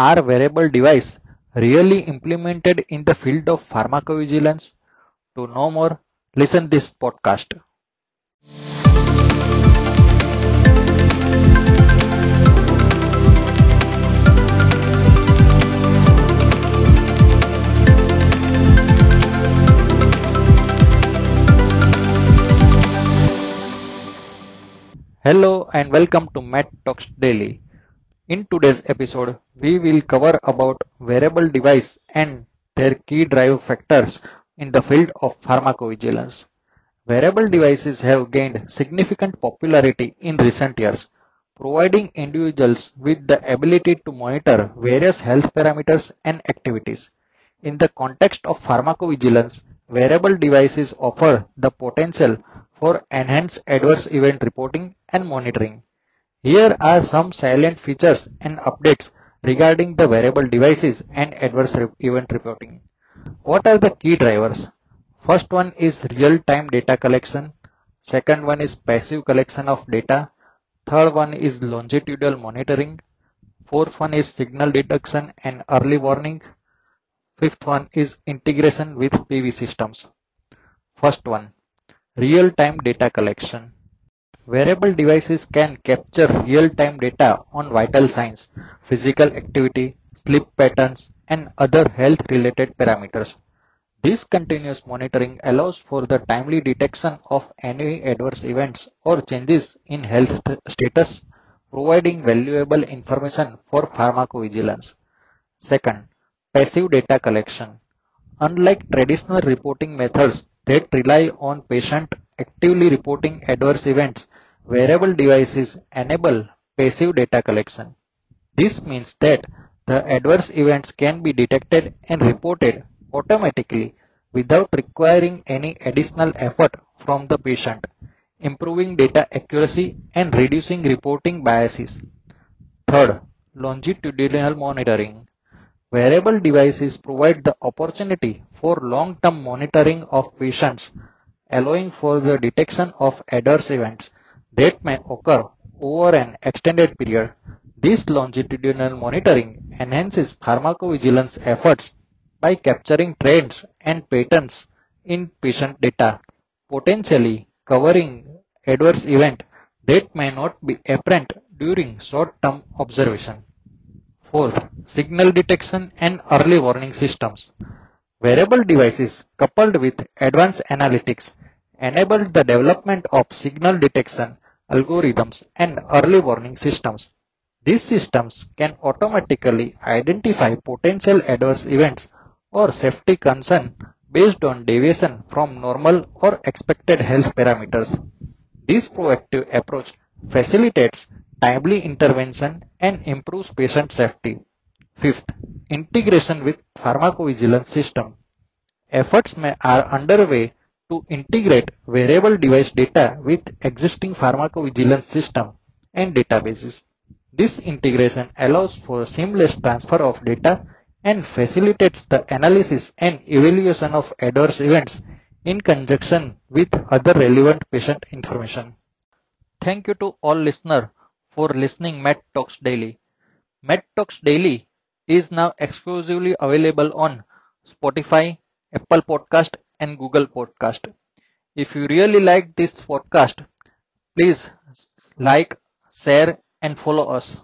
Are wearable device really implemented in the field of pharmacovigilance? To know more, listen this podcast. Hello and welcome to Med Talks Daily. In today's episode, we will cover about wearable device and their key drive factors in the field of pharmacovigilance. Wearable devices have gained significant popularity in recent years, providing individuals with the ability to monitor various health parameters and activities. In the context of pharmacovigilance, wearable devices offer the potential for enhanced adverse event reporting and monitoring. Here are some salient features and updates regarding the wearable devices and adverse event reporting. What are the key drivers? First one is real-time data collection. Second one is passive collection of data. Third one is longitudinal monitoring. Fourth one is signal detection and early warning. Fifth one is integration with PV systems. First one, real-time data collection. Wearable devices can capture real-time data on vital signs, physical activity, sleep patterns, and other health-related parameters. This continuous monitoring allows for the timely detection of any adverse events or changes in health status, providing valuable information for pharmacovigilance. Second, passive data collection. Unlike traditional reporting methods that rely on patient actively reporting adverse events, wearable devices enable passive data collection. This means that the adverse events can be detected and reported automatically without requiring any additional effort from the patient, improving data accuracy and reducing reporting biases. Third, longitudinal monitoring. Wearable devices provide the opportunity for long-term monitoring of patients, allowing for the detection of adverse events that may occur over an extended period. This longitudinal monitoring enhances pharmacovigilance efforts by capturing trends and patterns in patient data, potentially covering adverse events that may not be apparent during short-term observation. Fourth, signal detection and early warning systems. Wearable devices coupled with advanced analytics enable the development of signal detection algorithms and early warning systems. These systems can automatically identify potential adverse events or safety concern based on deviation from normal or expected health parameters. This proactive approach facilitates timely intervention and improves patient safety. Fifth, integration with pharmacovigilance system. Efforts may, are underway to integrate wearable device data with existing pharmacovigilance system and databases. This integration allows for seamless transfer of data and facilitates the analysis and evaluation of adverse events in conjunction with other relevant patient information. Thank you to all listeners for listening Med Talks Daily. Med Talks Daily is now exclusively available on Spotify, Apple Podcast and Google Podcast. If you really like this podcast, please like, share and follow us.